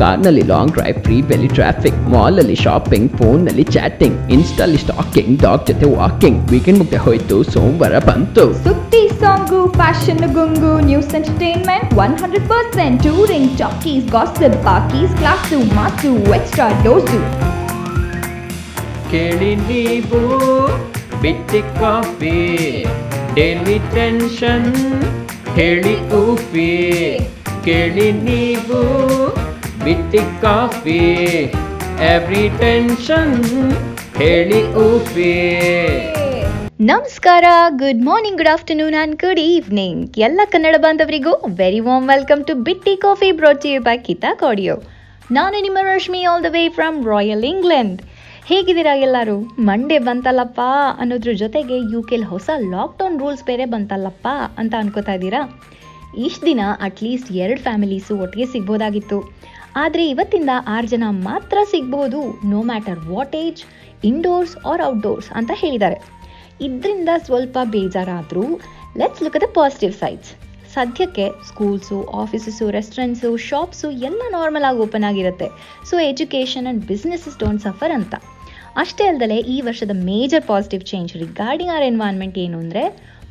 ಕಾರ್ನಲ್ಲಿ long drive free ಬೆಲಿ traffic mall ಅಲ್ಲಿ ಶಾಪಿಂಗ್ ಫೋನ್ ನಲ್ಲಿ ಚಾಟಿಂಗ್ ಇನ್ಸ್ಟಾಲಿ ಸ್ಟಾಕಿಂಗ್ ಡಾಗ್ ಜೊತೆ ವಾಕಿಂಗ್ ವೀಕೆಂಡ್ ಮುಗ್ದೆ ಹೋಯ್ತು ಸೋಮವಾರ ಬಂತು ಸುದ್ದಿ song fashion ಗುಂಗು news entertainment one hundred percent touring talkies gossip ಪಾಕೀಸ್ class mass extra dose ಕೇಳಿ ನೀವು ಬಿಟ್ಟಿ ಕಾಫಿ ಡೈಲಿ ಟೆನ್ಷನ್ ಹೇಳಿ ಊಫಿ ಕೇಳಿ ನೀವು ಬಿಟ್ಟಿ ಕಾಫಿ ಎವ್ರಿ ಟೆನ್ಷನ್ ಹೇಳಿ ಉಪಿ ನಮಸ್ಕಾರ good morning good afternoon and good evening ಎಲ್ಲ ಕನ್ನಡ ಬಾಂಧವರಿಗೂ ವೆರಿ ವಾಮ್ ವೆಲ್ಕಮ್ ಟು ಬಿಟ್ಟಿ ಕಾಫಿ ಬ್ರಾಟ್ ಯು ಬೈ ಕಿತಾ ಕೋಡಿಯೋ ನಾನು ನಿಮ್ಮ Rashmi all the way from royal England ಹೇಗಿದ್ದೀರಾ ಎಲ್ಲರೂ? ಮಂಡೇ ಬಂತಲ್ಲಪ್ಪ ಅನ್ನೋದ್ರ ಜೊತೆಗೆ ಯು ಕೆಲ್ ಹೊಸ ಲಾಕ್ಡೌನ್ ರೂಲ್ಸ್ ಬೇರೆ ಬಂತಲ್ಲಪ್ಪ ಅಂತ ಅನ್ಕೋತಾ ಇದ್ದೀರಾ? ಇಷ್ಟು ದಿನ ಅಟ್ಲೀಸ್ಟ್ ಎರಡು ಫ್ಯಾಮಿಲೀಸು ಒಟ್ಟಿಗೆ ಸಿಗ್ಬೋದಾಗಿತ್ತು. ಆದರೆ ಇವತ್ತಿಂದ ಆರು ಜನ ಮಾತ್ರ ಸಿಗ್ಬೋದು no matter what age indoors or outdoors ಅಂತ ಹೇಳಿದ್ದಾರೆ. ಇದರಿಂದ ಸ್ವಲ್ಪ ಬೇಜಾರಾದರೂ let's look the positive sides ಸದ್ಯಕ್ಕೆ ಸ್ಕೂಲ್ಸು ಆಫೀಸಸ್ಸು ರೆಸ್ಟೋರೆಂಟ್ಸು ಶಾಪ್ಸು ಎಲ್ಲ ನಾರ್ಮಲ್ ಆಗಿ ಓಪನ್ ಆಗಿರುತ್ತೆ. So education and businesses don't suffer ಅಂತ. ಅಷ್ಟೇ ಅಲ್ಲದೆ ಈ ವರ್ಷದ major positive change regarding our environment ಏನು ಅಂದರೆ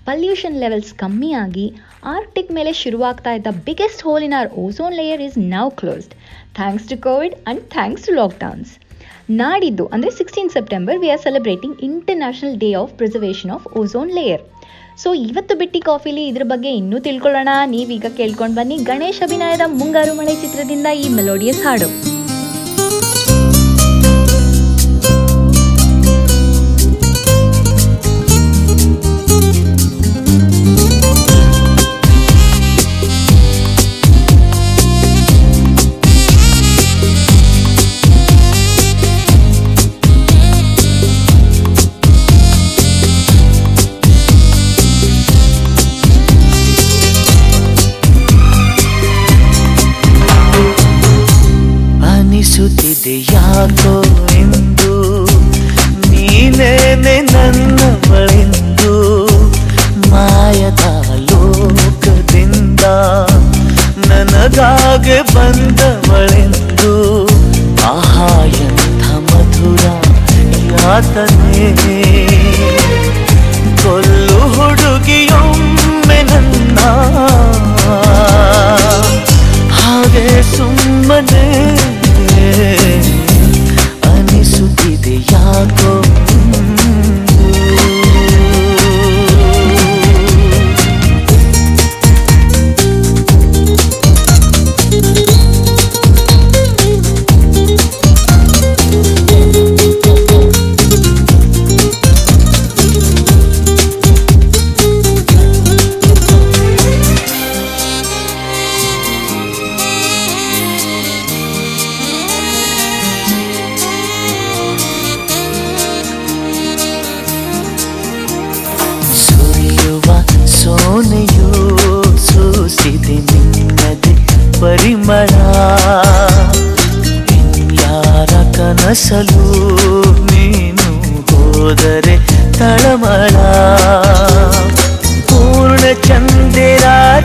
ಪಲ್ಯೂಷನ್ ಲೆವೆಲ್ಸ್ ಕಮ್ಮಿಯಾಗಿ ಆರ್ಟಿಕ್ ಮೇಲೆ ಶುರುವಾಗ್ತಾ ಇದ್ದ biggest hole in our ozone layer is now closed thanks to Covid and thanks to lockdowns ನಾಡಿದ್ದು ಅಂದರೆ sixteen September we are celebrating international day of preservation of ozone layer so ಇವತ್ತು ಬಿಟ್ಟಿ ಕಾಫಿಲಿ ಇದ್ರ ಬಗ್ಗೆ ಇನ್ನೂ ತಿಳ್ಕೊಳ್ಳೋಣ. ನೀವೀಗ ಕೇಳ್ಕೊಂಡು ಬನ್ನಿ ಗಣೇಶ್ ಅಭಿನಯದ ಮುಂಗಾರು ಮಳೆ ಚಿತ್ರದಿಂದ ಈ ಮೆಲೋಡಿಯಸ್ ಹಾಡು. ನನಗಾಗೆ ಬಂದವಳೆಂದು ಆಹಾ ಎಂಥ ಮಧುರ ಯಾತನೆ. ಕೊಲ್ಲು ಹುಡುಗಿಯೊಮ್ಮೆ ನನ್ನ. ಹಾಗೆ ಸುಮ್ಮನೆ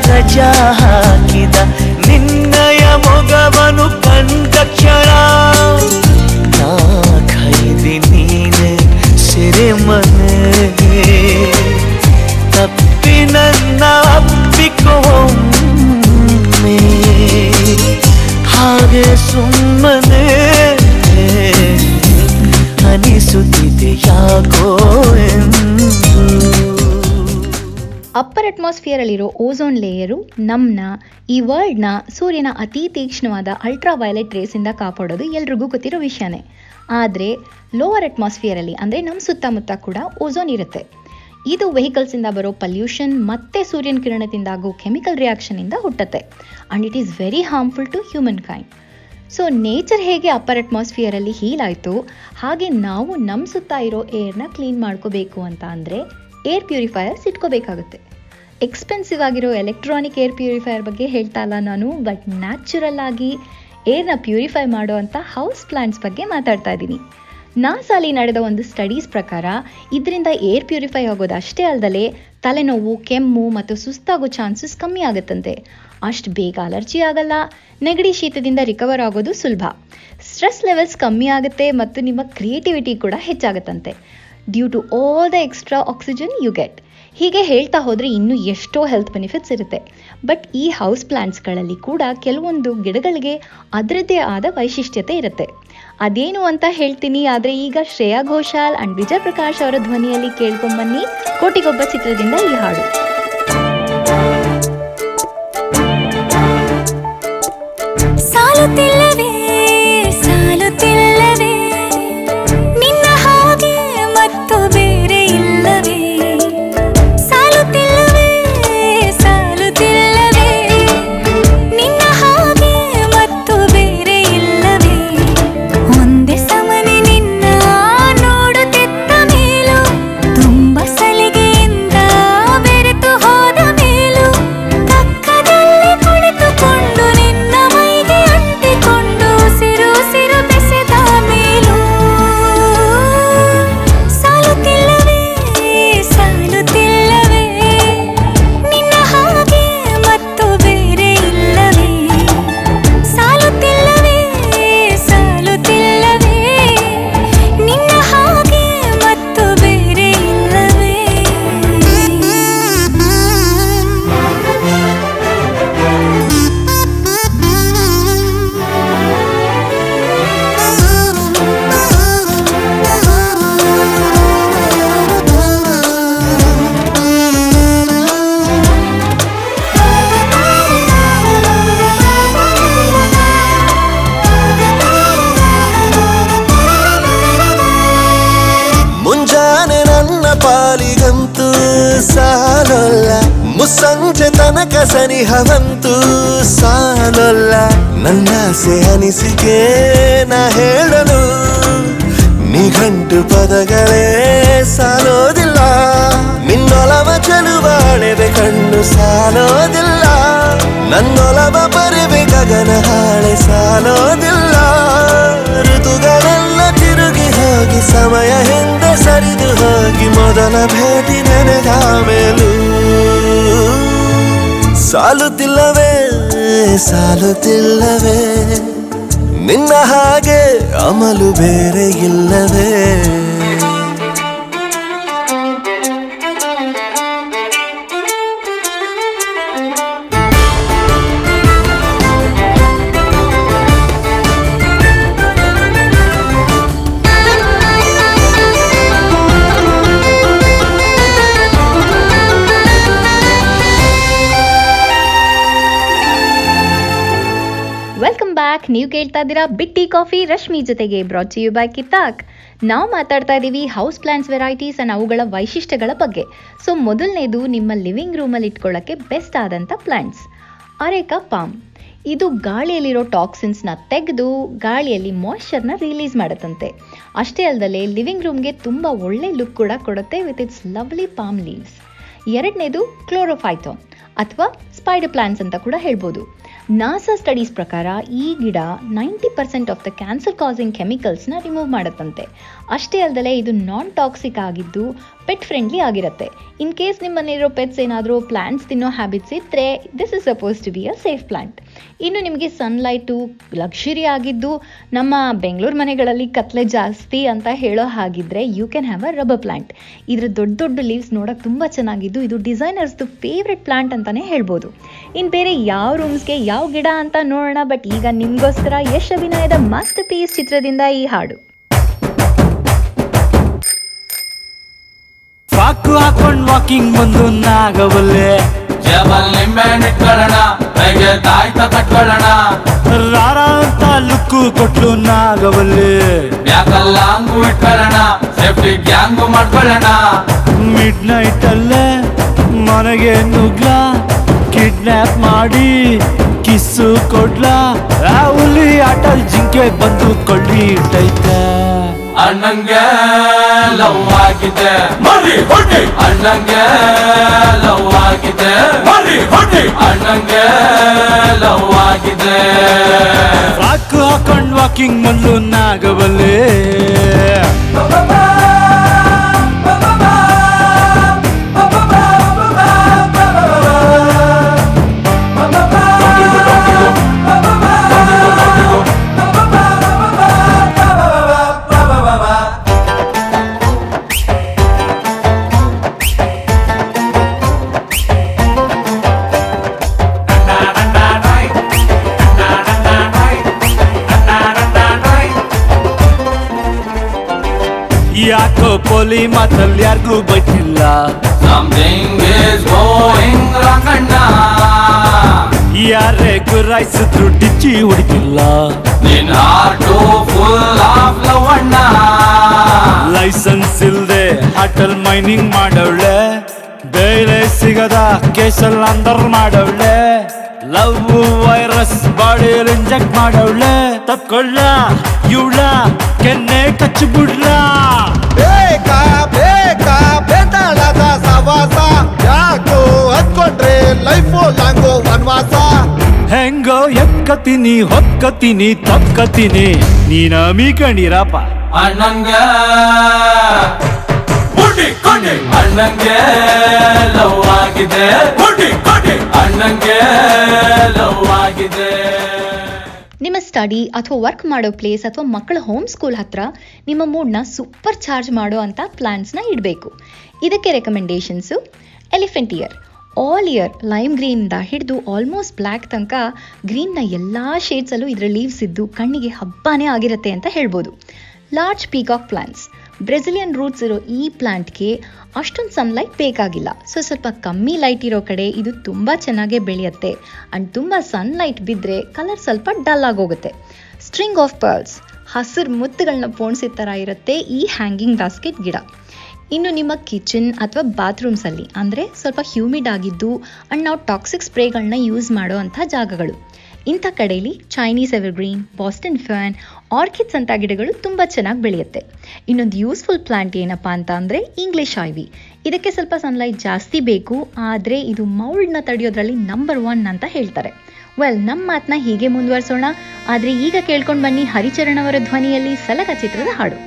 ಚಂದಿರ ಹಾಕಿದ ನಿನ್ನಯ ಮೊಗವನು ಕಂಡ ಕ್ಷಣ. ನಾ ಖೈದಿ ನೀನೆ ಸಿರಿಮನೆ ತಪ್ಪಿ ನನ್ನ ಅಪ್ಪಿಕೊಮ್ಮೆ ಹಾಗೆ ಸುಮ್ಮನೆ ಅನಿಸುತ್ತಿದೆ ಯಾಕೋ ಎಂದು ಅಪ್ಪರ್ ಅಟ್ಮಾಸ್ಫಿಯರಲ್ಲಿರೋ ಓಝೋನ್ ಲೇಯರು ನಮ್ಮನ್ನ ಈ ವರ್ಲ್ಡ್ನ ಸೂರ್ಯನ ಅತಿ ತೀಕ್ಷ್ಣವಾದ ಅಲ್ಟ್ರಾ ವೈಲೆಟ್ ರೇಸಿಂದ ಕಾಪಾಡೋದು ಎಲ್ರಿಗೂ ಗೊತ್ತಿರೋ ವಿಷಯನೇ. ಆದರೆ ಲೋವರ್ ಅಟ್ಮಾಸ್ಫಿಯರಲ್ಲಿ ಅಂದರೆ ನಮ್ಮ ಸುತ್ತಮುತ್ತ ಕೂಡ ಓಝೋನ್ ಇರುತ್ತೆ. ಇದು ವೆಹಿಕಲ್ಸಿಂದ ಬರೋ ಪಲ್ಯೂಷನ್ ಮತ್ತೆ ಸೂರ್ಯನ ಕಿರಣದಿಂದ ಆಗೋ ಕೆಮಿಕಲ್ ರಿಯಾಕ್ಷನಿಂದ ಹುಟ್ಟುತ್ತೆ. And it is very harmful to humankind so nature ಹೇಗೆ ಅಪ್ಪರ್ ಅಟ್ಮಾಸ್ಫಿಯರಲ್ಲಿ ಹೀಲ್ ಆಯಿತು? ಹಾಗೆ ನಾವು ನಮ್ಮ ಸುತ್ತ ಇರೋ ಏರ್ನ ಕ್ಲೀನ್ ಮಾಡ್ಕೋಬೇಕು ಅಂತ ಅಂದರೆ ಏರ್ ಪ್ಯೂರಿಫೈಯರ್ಸ್ ಇಟ್ಕೋಬೇಕಾಗುತ್ತೆ. ಎಕ್ಸ್ಪೆನ್ಸಿವ್ ಆಗಿರೋ ಎಲೆಕ್ಟ್ರಾನಿಕ್ ಏರ್ ಪ್ಯೂರಿಫೈಯರ್ ಬಗ್ಗೆ ಹೇಳ್ತಾ ಇಲ್ಲ ನಾನು ಬಟ್ ನ್ಯಾಚುರಲ್ ಆಗಿ ಏರ್ನ ಪ್ಯೂರಿಫೈ ಮಾಡೋ ಅಂಥ ಹೌಸ್ ಪ್ಲಾಂಟ್ಸ್ ಬಗ್ಗೆ ಮಾತಾಡ್ತಾ ಇದ್ದೀನಿ ನಾಸಾಲಿ ನಡೆದ ಒಂದು ಸ್ಟಡೀಸ್ ಪ್ರಕಾರ, ಇದರಿಂದ ಏರ್ ಪ್ಯೂರಿಫೈ ಆಗೋದು ಅಷ್ಟೇ ಅಲ್ಲದೆ ತಲೆನೋವು, ಕೆಮ್ಮು ಮತ್ತು ಸುಸ್ತಾಗೋ ಚಾನ್ಸಸ್ ಕಮ್ಮಿ ಆಗುತ್ತಂತೆ. ಅಷ್ಟು ಬೇಗ ಅಲರ್ಜಿ ಆಗಲ್ಲ. ನೆಗಡಿ ಶೀತದಿಂದ ರಿಕವರ್ ಆಗೋದು ಸುಲಭ. ಸ್ಟ್ರೆಸ್ ಲೆವೆಲ್ಸ್ ಕಮ್ಮಿ ಆಗುತ್ತೆ ಮತ್ತು ನಿಮ್ಮ ಕ್ರಿಯೇಟಿವಿಟಿ ಕೂಡ ಹೆಚ್ಚಾಗುತ್ತಂತೆ. Due to all the extra oxygen you get ಹೀಗೆ ಹೇಳ್ತಾ ಹೋದರೆ ಇನ್ನೂ ಎಷ್ಟೋ ಹೆಲ್ತ್ ಬೆನಿಫಿಟ್ಸ್ ಇರುತ್ತೆ. ಬಟ್ ಈ ಹೌಸ್ ಪ್ಲಾಂಟ್ಸ್ಗಳಲ್ಲಿ ಕೂಡ ಕೆಲವೊಂದು ಗಿಡಗಳಿಗೆ ಅದರದ್ದೇ ಆದ ವೈಶಿಷ್ಟ್ಯತೆ ಇರುತ್ತೆ. ಅದೇನು ಅಂತ ಹೇಳ್ತೀನಿ, ಆದರೆ ಈಗ ಶ್ರೇಯಾ ಘೋಷಾಲ್ ಅಂಡ್ ವಿಜಯ್ ಪ್ರಕಾಶ್ ಅವರ ಧ್ವನಿಯಲ್ಲಿ ಕೇಳ್ಕೊಂಬನ್ನಿ ಕೋಟಿಗೊಬ್ಬ ಚಿತ್ರದಿಂದ ಈ ಹಾಡು. ಸಾಲೊಲ್ಲ. ಮುಸ್ಸಂಜೆ ತನಕ ಸನಿಹವಂತೂ ಸಾಲೊಲ್ಲ. ನನ್ನಾಸೆ ಅನಿಸಿಕೆ ನಾ ಹೇಳಲು. ನಿಘಂಟು ಪದಗಳೇ ಸಾಲೋದಿಲ್ಲ. ನಿನ್ನೊಲವ ಚೆಲುವಾಳೆವೆ ಕಣ್ಣು ಸಾಲೋದಿಲ್ಲ. ನನ್ನೊಲವ ಬರೆವೆ ಗಗನ ಹಾಳೆ ಸಾಲೋದಿಲ್ಲ. ಋತುಗಳೆಲ್ಲ ಹೋಗಿ ಸಮಯ ಹಿಂದೆ ಸರಿದು ಹೋಗಿ ಮೊದಲ ಭೇಟಿ ನೆನೆದ ಮೇಲೂ. ಸಾಲುತ್ತಿಲ್ಲವೇ ಸಾಲುತ್ತಿಲ್ಲವೇ, ನಿನ್ನ ಹಾಗೆ ಅಮಲು ಬೇರೆ ಇಲ್ಲವೇ. ನೀವು ಕೇಳ್ತಾ ಇದ್ದೀರಾ ಬಿಟ್ಟಿ ಕಾಫಿ ರಶ್ಮಿ ಜೊತೆಗೆ ಬ್ರಾಚಿ ಯು ಬೈ ಕಿತಾಕ್ ನಾವು ಮಾತಾಡ್ತಾ ಇದ್ದೀವಿ ಹೌಸ್ ಪ್ಲಾಂಟ್ಸ್ ವೆರೈಟೀಸ್ ಅಂಡ್ ಅವುಗಳ ವೈಶಿಷ್ಟ್ಯಗಳ ಬಗ್ಗೆ. ಸೊ ಮೊದಲನೇದು ನಿಮ್ಮ ಲಿವಿಂಗ್ ರೂಮಲ್ಲಿ ಇಟ್ಕೊಳ್ಳೋಕ್ಕೆ ಬೆಸ್ಟ್ ಆದಂಥ ಪ್ಲಾಂಟ್ಸ್ ಅರೇಕಾ ಪಾಮ್ ಇದು ಗಾಳಿಯಲ್ಲಿರೋ ಟಾಕ್ಸಿನ್ಸ್ನ ತೆಗೆದು ಗಾಳಿಯಲ್ಲಿ ಮಾಯ್ಶ್ಚರ್ನ ರಿಲೀಸ್ ಮಾಡುತ್ತಂತೆ. ಅಷ್ಟೇ ಅಲ್ಲದೆ ಲಿವಿಂಗ್ ರೂಮ್ಗೆ ತುಂಬ ಒಳ್ಳೆ ಲುಕ್ ಕೂಡ ಕೊಡುತ್ತೆ with its lovely palm leaves ಎರಡನೇದು ಕ್ಲೋರೋಫೈಥೋನ್ ಅಥವಾ ಸ್ಪೈಡರ್ ಪ್ಲಾಂಟ್ಸ್ ಅಂತ ಕೂಡ ಹೇಳ್ಬೋದು. ನಾಸಾ ಸ್ಟಡೀಸ್ ಪ್ರಕಾರ ಈ ಗಿಡ ninety percent of the cancer causing ಕೆಮಿಕಲ್ಸ್ನ remove ಮಾಡುತ್ತಂತೆ. ಅಷ್ಟೇ ಅಲ್ಲದೆ ಇದು ನಾನ್ ಟಾಕ್ಸಿಕ್ ಆಗಿದ್ದು ಪೆಟ್ ಫ್ರೆಂಡ್ಲಿ ಆಗಿರುತ್ತೆ. ಇನ್ ಕೇಸ್ ನಿಮ್ಮ ಮನೆಯಿರೋ ಪೆಟ್ಸ್ ಏನಾದರೂ ಪ್ಲಾಂಟ್ಸ್ ತಿನ್ನೋ ಹ್ಯಾಬಿಟ್ಸ್ ಇದ್ದರೆ this is suppose to be a safe plant ಇನ್ನು ನಿಮಗೆ ಸನ್ಲೈಟು ಲಕ್ಷರಿ ಆಗಿದ್ದು, ನಮ್ಮ ಬೆಂಗಳೂರು ಮನೆಗಳಲ್ಲಿ ಕತ್ಲೆ ಜಾಸ್ತಿ ಅಂತ ಹೇಳೋ ಹಾಗಿದ್ರೆ you can have a rubber plant ಇದರ ದೊಡ್ಡ ದೊಡ್ಡ ಲೀವ್ಸ್ ನೋಡೋಕೆ ತುಂಬ ಚೆನ್ನಾಗಿದ್ದು, ಇದು ಡಿಸೈನರ್ಸ್ದು ಫೇವ್ರೆಟ್ ಪ್ಲಾಂಟ್ ಅಂತಲೇ ಹೇಳ್ಬೋದು. ಇನ್ನು ಬೇರೆ ಯಾವ ರೂಮ್ಸ್ಗೆ ಯಾವ ಗಿಡ ಅಂತ ನೋಡೋಣ ಬಟ್ ಈಗ ನಿಮಗೋಸ್ಕರ ಯಶ್ ಅಭಿನಯದ ಮಸ್ತ್ ಪೀಸ್ ಚಿತ್ರದಿಂದ ಈ ಹಾಡು. ಫಾಕು ಹಾಕೊಂಡ್ ವಾಕಿಂಗ್ ಬಂದು ನಾಗಬಲ್ಲೆ ಜಬಲ್ ನಿಂಬೆ ಇಟ್ಕೊಳ್ಳೋಣ ಕೈಗೆ ತಾಯ್ತ ಕಟ್ಕೊಳ್ಳೋಣ ರಾರ ಅಂತ ಲುಕ್ಕು ಕೊಟ್ಲು ನಾಗಬಲ್ಲೆ ಬ್ಯಾಕಲ್ಲ ಹಂಗು ಇಟ್ಕೊಳ್ಳೋಣ ಸೇಫ್ಟಿ ಗ್ಯಾಂಗು ಮಾಡ್ಕೊಳ್ಳೋಣ. ಮಿಡ್ ನೈಟ್ ಅಲ್ಲೇ ಮನೆಗೆ ನುಗ್ಲ ಕಿಡ್ನಾಪ್ ಮಾಡಿ ಕಿಸ್ಸು ಕೊಡ್ಲಾ. ಹುಲಿ ಆಟಲ್ ಜಿಂಕೆ ಬಂದು ಕೊಳ್ಳಿ ಇಟ್ಟೈತೆ ಅಣ್ಣಂಗೆ ಲವ್ ಆಗಿದೆ. ಮರಿ ಹೊಟ್ಟಿ. ಅಣ್ಣಂಗ ಲವ್ ಆಗಿದೆ. ಮರಿ ಹೊಟ್ಟಿ. ಅಣ್ಣಂಗ ಲವ್ ಆಗಿದೆ. ರಾಕ್ ಹಾಕೊಂಡ್ ವಾಕಿಂಗ್ ಬಂದು ನಾಗವಲ್ಲೆ ಸಮಥಿಂಗ್ ಇಸ್ ಗೋಯಿಂಗ್ ರಾಂಗ್ ಅಣ್ಣ ಯಾರೇ ಗುರಾಯಿಸಿದ್ರು ಡಿಚ್ಚಿ ಹುಡುಕಿಲ್ಲ ನಿನ್ ಹಾರ್ಟು ಫುಲ್ ಆಫ್ ಲವ್ ಅಣ್ಣ ಲೈಸೆನ್ಸ್ ಇಲ್ದೆ ಹಾಟಲ್ ಮೈನಿಂಗ್ ಮಾಡವಳೆ ಬೇರೆ ಸಿಗದ ಕೇಸಲ್ ಅಂದರ್ ಮಾಡವಳೆ ಲವ್ ವೈರಸ್ ಬಾಡಿಯಲ್ಲಿ ಇಂಜೆಕ್ಟ್ ಮಾಡವಳೆ ತಕ್ಕೊಳ್ಳ ಇವಳ ಕೆನ್ನೆ ಕಚ್ಚಿಬಿಡ್ಲ ಬೇಕಾ ಬೇಕಾ ಸವಾಸ ಯಾಕೋ ಹತ್ಕೊಂಡ್ರೆ ಲೈಫು ಲಾಂಗೋ ವನ್ವಾಸ? ಹೆಂಗೋ ಎಕ್ಕತೀನಿ ಹೊಕ್ಕತೀನಿ ತಕ್ಕತೀನಿ ನೀನ ಮೀಕಣಿರಪ್ಪ ಅಣ್ಣಂಗೆ. ಅಣ್ಣಂಗೆ ಲವ್ ಆಗಿದೆ. ಅಣ್ಣಂಗೆ ಲವ್ ಆಗಿದೆ. ನಿಮ್ಮ ಸ್ಟಡಿ ಅಥವಾ ವರ್ಕ್ ಮಾಡೋ ಪ್ಲೇಸ್ ಅಥವಾ ಮಕ್ಕಳ ಹೋಮ್ ಸ್ಕೂಲ್ ಹತ್ರ ನಿಮ್ಮ ಮೂಡ್ನ ಸೂಪರ್ ಚಾರ್ಜ್ ಮಾಡೋ ಅಂಥ ಪ್ಲಾನ್ಸ್ನ ಇಡಬೇಕು. ಇದಕ್ಕೆ recommendations elephant ear all ear lime ಗ್ರೀನಿಂದ ಹಿಡಿದು ಆಲ್ಮೋಸ್ಟ್ ಬ್ಲ್ಯಾಕ್ ತನಕ ಗ್ರೀನ್ನ ಎಲ್ಲ ಶೇಡ್ಸಲ್ಲೂ ಇದರ ಲೀವ್ಸ್ ಇದ್ದು ಕಣ್ಣಿಗೆ ಹಬ್ಬನೇ ಆಗಿರುತ್ತೆ ಅಂತ ಹೇಳ್ಬೋದು. Large peacock plants Brazilian roots ಇರೋ ಈ ಪ್ಲಾಂಟ್ಗೆ ಅಷ್ಟೊಂದು ಸನ್ಲೈಟ್ ಬೇಕಾಗಿಲ್ಲ. ಸೊ, ಸ್ವಲ್ಪ ಕಮ್ಮಿ ಲೈಟ್ ಇರೋ ಕಡೆ ಇದು ತುಂಬ ಚೆನ್ನಾಗೇ ಬೆಳೆಯುತ್ತೆ. ಆ್ಯಂಡ್ ತುಂಬ ಸನ್ಲೈಟ್ ಬಿದ್ದರೆ ಕಲರ್ ಸ್ವಲ್ಪ ಡಲ್ ಆಗೋಗುತ್ತೆ. ಸ್ಟ್ರಿಂಗ್ ಆಫ್ ಪರ್ಲ್ಸ್ ಹಸಿರು ಮುತ್ತುಗಳನ್ನ ಪೋಣಿಸಿದ ಥರ ಇರುತ್ತೆ ಈ ಹ್ಯಾಂಗಿಂಗ್ ಬಾಸ್ಕೆಟ್ ಗಿಡ. ಇನ್ನು ನಿಮ್ಮ ಕಿಚನ್ ಅಥವಾ ಬಾತ್ರೂಮ್ಸಲ್ಲಿ ಅಂದರೆ ಸ್ವಲ್ಪ ಹ್ಯೂಮಿಡ್ ಆಗಿದ್ದು ಆ್ಯಂಡ್ ನಾವು ಟಾಕ್ಸಿಕ್ ಸ್ಪ್ರೇಗಳನ್ನ ಯೂಸ್ ಮಾಡೋ ಅಂಥ ಜಾಗಗಳು. ಇಂಥ ಕಡೆಯಲ್ಲಿ Chinese evergreen Boston fern orchids ಅಂತ ಗಿಡಗಳು ತುಂಬ ಚೆನ್ನಾಗಿ ಬೆಳೆಯುತ್ತೆ. ಇನ್ನೊಂದು ಯೂಸ್ಫುಲ್ ಪ್ಲಾಂಟ್ ಏನಪ್ಪ ಅಂತ ಅಂದರೆ ಇಂಗ್ಲಿಷ್ ಐವಿ. ಇದಕ್ಕೆ ಸ್ವಲ್ಪ ಸನ್ಲೈಟ್ ಜಾಸ್ತಿ ಬೇಕು, ಆದರೆ ಇದು ಮೌಲ್ಡ್ನ ತಡೆಯೋದ್ರಲ್ಲಿ ನಂಬರ್ ಒನ್ ಅಂತ ಹೇಳ್ತಾರೆ. ವೆಲ್ ನಮ್ಮ ಮಾತನ್ನ ಹೀಗೆ ಮುಂದುವರಿಸೋಣ. ಆದರೆ ಈಗ ಕೇಳ್ಕೊಂಡು ಬನ್ನಿ ಹರಿಚರಣ್ ಅವರ ಧ್ವನಿಯಲ್ಲಿ ಸಲಗ ಚಿತ್ರದ ಹಾಡು.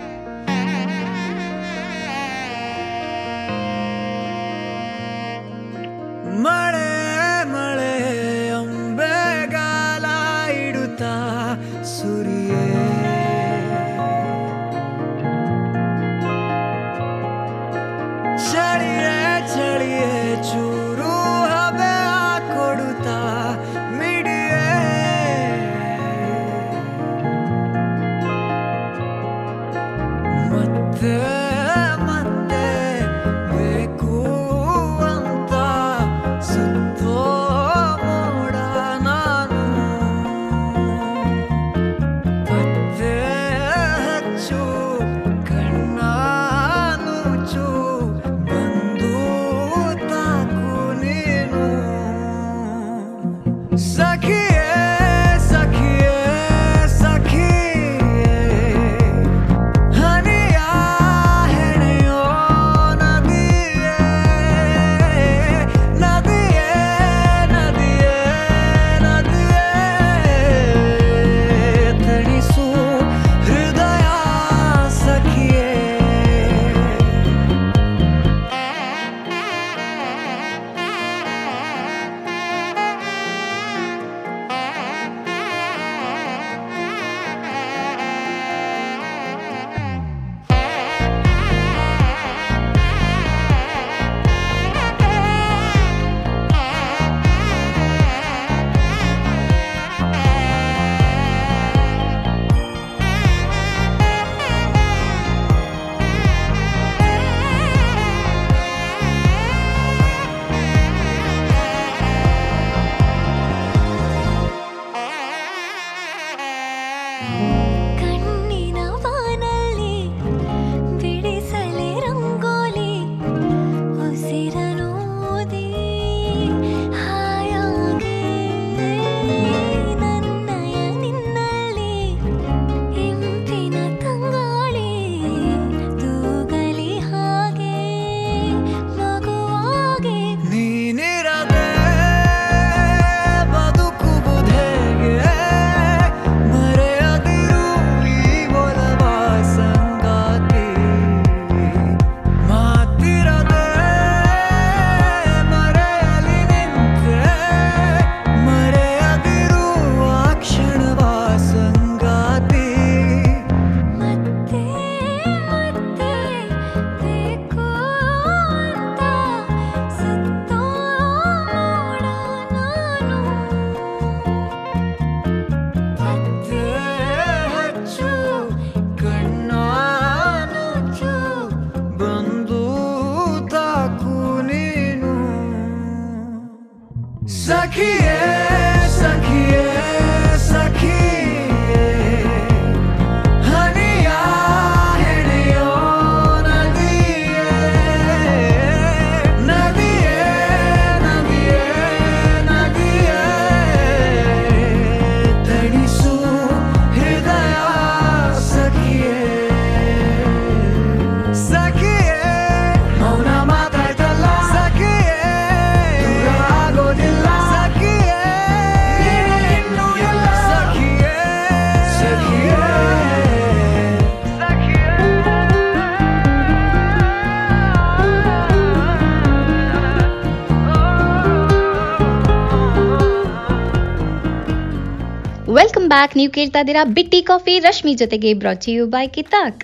ಬ್ಯಾಕ್ ನೀವು ಕೇಳ್ತಾ ಇದ್ದೀರಾ ಬಿಟ್ಟಿ ಕಾಫಿ. ರಶ್ಮಿ ಜೊತೆಗೆ ಬ್ರಾಚಿಯು ಯು ಬೈ ಕಿತಾಕ್.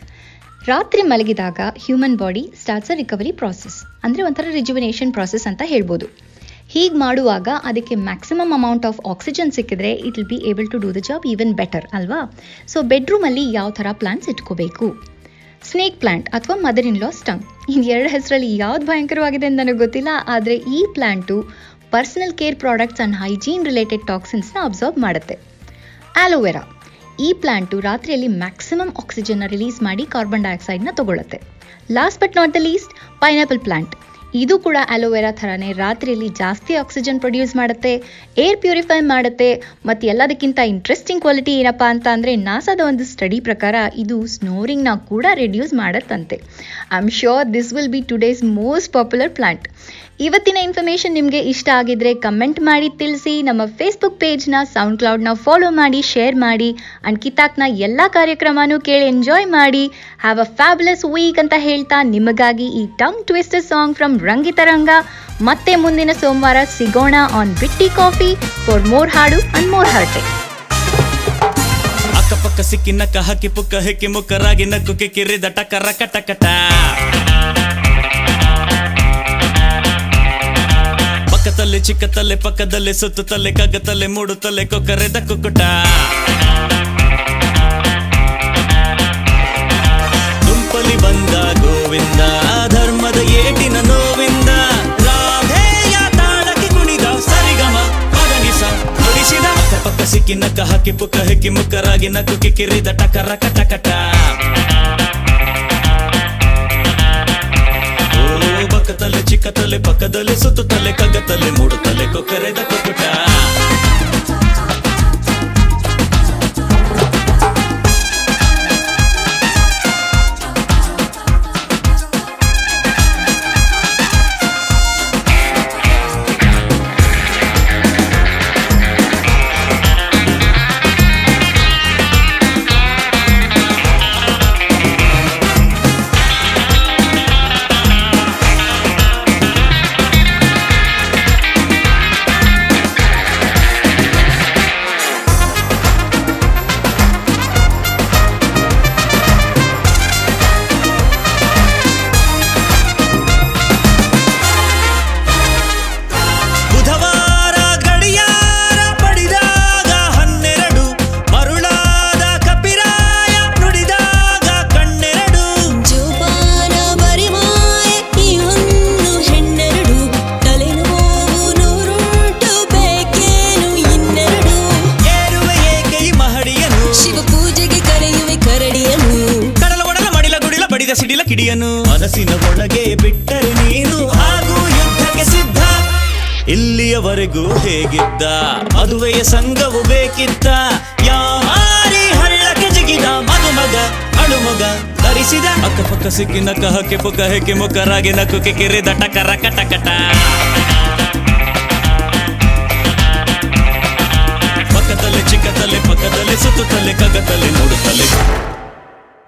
ರಾತ್ರಿ ಮಲಗಿದಾಗ human body starts a recovery process ಅಂದರೆ ಒಂಥರ ರಿಜುವಿನೇಷನ್ ಪ್ರಾಸೆಸ್ ಅಂತ ಹೇಳ್ಬೋದು. ಹೀಗೆ ಮಾಡುವಾಗ ಅದಕ್ಕೆ ಮ್ಯಾಕ್ಸಿಮಮ್ ಅಮೌಂಟ್ ಆಫ್ ಆಕ್ಸಿಜನ್ ಸಿಕ್ಕಿದ್ರೆ it will be able to do the job even better ಅಲ್ವಾ? ಸೊ ಬೆಡ್ರೂಮಲ್ಲಿ ಯಾವ ಥರ ಪ್ಲಾಂಟ್ಸ್ ಇಟ್ಕೋಬೇಕು? ಸ್ನೇಕ್ ಪ್ಲಾಂಟ್ ಅಥವಾ ಮದರ್ ಇನ್ ಲಾ ಸ್ಟಂಗ್ ಈ ಎರಡು ಹೆಸರಲ್ಲಿ ಯಾವ್ದು ಭಯಂಕರವಾಗಿದೆ ಅಂತ ನನಗೆ ಗೊತ್ತಿಲ್ಲ, ಆದರೆ ಈ plant personal care products and hygiene related ಟಾಕ್ಸಿನ್ಸ್ನ absorb ಮಾಡುತ್ತೆ. Aloe vera. ಈ ಪ್ಲಾಂಟು ರಾತ್ರಿಯಲ್ಲಿ ಮ್ಯಾಕ್ಸಿಮಮ್ ಆಕ್ಸಿಜನ್ನ ರಿಲೀಸ್ ಮಾಡಿ ಕಾರ್ಬನ್ ಡೈಆಕ್ಸೈಡ್ನ ತಗೊಳುತ್ತೆ. Last but not the least pineapple plant ಇದು ಕೂಡ ಅಲೋವೆರಾ ಥರನೇ ರಾತ್ರಿಯಲ್ಲಿ ಜಾಸ್ತಿ ಆಕ್ಸಿಜನ್ ಪ್ರೊಡ್ಯೂಸ್ ಮಾಡುತ್ತೆ, ಏರ್ ಪ್ಯೂರಿಫೈ ಮಾಡುತ್ತೆ ಮತ್ತು ಎಲ್ಲದಕ್ಕಿಂತ ಇಂಟ್ರೆಸ್ಟಿಂಗ್ ಕ್ವಾಲಿಟಿ ಏನಪ್ಪ ಅಂತ ಅಂದರೆ ನಾಸಾದ ಒಂದು ಸ್ಟಡಿ ಪ್ರಕಾರ ಇದು ಸ್ನೋರಿಂಗ್ನ ಕೂಡ reduce ಮಾಡುತ್ತಂತೆ. I am sure this will be today's most popular plant ಇವತ್ತಿನ ಇನ್ಫಾರ್ಮೇಶನ್ ನಿಮಗೆ ಇಷ್ಟ ಆಗಿದ್ರೆ ಕಮೆಂಟ್ ಮಾಡಿ ತಿಳಿಸಿ. ನಮ್ಮ ಫೇಸ್ಬುಕ್ ಪೇಜ್ನ ಸೌಂಡ್ ಕ್ಲೌಡ್ನ ಫಾಲೋ ಮಾಡಿ ಶೇರ್ ಮಾಡಿ. ಆ್ಯಂಡ್ ಕಿತಾಕ್ನ ಎಲ್ಲ ಕಾರ್ಯಕ್ರಮನೂ ಕೇಳಿ ಎಂಜಾಯ್ ಮಾಡಿ. ಹ್ಯಾವ್ ಅ ಫ್ಯಾಬ್ಲೆಸ್ ವೀಕ್ ಅಂತ ಹೇಳ್ತಾ ನಿಮಗಾಗಿ ಈ tongue twister song from Rangitaranga ಮತ್ತೆ ಮುಂದಿನ ಸೋಮವಾರ ಸಿಗೋಣ on Bitti coffee for more ಹಾಡು ಅಂಡ್ ಮೋರ್ ಹರ್ಟೆ. ಅಕ್ಕಪಕ್ಕ ಸಿಕ್ಕಿ ನಕ್ಕ ಹಕ್ಕಿ ಪುಕ್ಕ ಹೆಕ್ಕಿ ಮುಕ್ಕರಾಗಿ ನಕ್ಕು ಕಿಕ್ಕಿರಿದ ಟಕರ ತಲೆ ಪಕ್ಕದಲ್ಲಿ ತಲೆ ಕಗ್ಗ ತಲೆ ಮೂಡು ತಲೆ ಕೊಕ್ಕರೆದ ಕುಕ್ಕುಟ ಗುಂಪಲಿ ಬಂದ ಗೋವಿಂದ, ಧರ್ಮದ ಏಟಿನ ನೋವಿಂದ. ರಾಧೇಯ ತಾಳಕ್ಕೆ ಕುಣಿದ ಸರಿಗಮ ಪದನಿಸ ನುಡಿಸಿದ ಪಕ್ಕ ಸಿಕ್ಕಿ ನಕ್ಕ ಹಾಕಿ ಪುಕ್ಕ, ಹಿಕ್ಕಿ ಮುಕ್ಕರಾಗಿ ನಕ್ಕು ಕಿಕ್ಕಿರಿದ ಟಕರ ಕಟಕಟ ಓ ಪಕ್ಕದಲ್ಲಿ ಚಿಕ್ಕತಲೆ ಪಕ್ಕದಲ್ಲಿ ಸುತ್ತುತ್ತಲೆ ಕಗ್ಗತಲೆ ಮೂಡುತ್ತಲೆ ಕೊಕ್ಕರೆದ ಕುಕ್ಕುಟ ಇಲ್ಲಿಯವರೆಗೂ ಹೇಗಿದ್ದ? ಮದುವೆಯ ಸಂಘವು ಬೇಕಿದ್ದ ಯಾರಿ ಹಳ್ಳಕ್ಕೆ ಜಿಗಿದ ಮದುಮಗ, ಅಳುಮಗ. ಧರಿಸಿದ ಅಕ್ಕಪಕ್ಕ ಸಿಕ್ಕಿ ನಕ್ಕ ಹಕ್ಕೆ ಪುಕ್ಕ ಹೆಕ್ಕಿ ಮುಖರಾಗಿ ನಕ್ಕು ಕಿರಿದ ಟಕರ ಕಟಕಟ. ಪಕ್ಕದಲ್ಲಿ ಚಿಕ್ಕದಲ್ಲಿ ಪಕ್ಕದಲ್ಲಿ ಸುತ್ತುತ್ತಲೆ ಕಗ್ಗತಲೆ ನೋಡುತ್ತಲೆ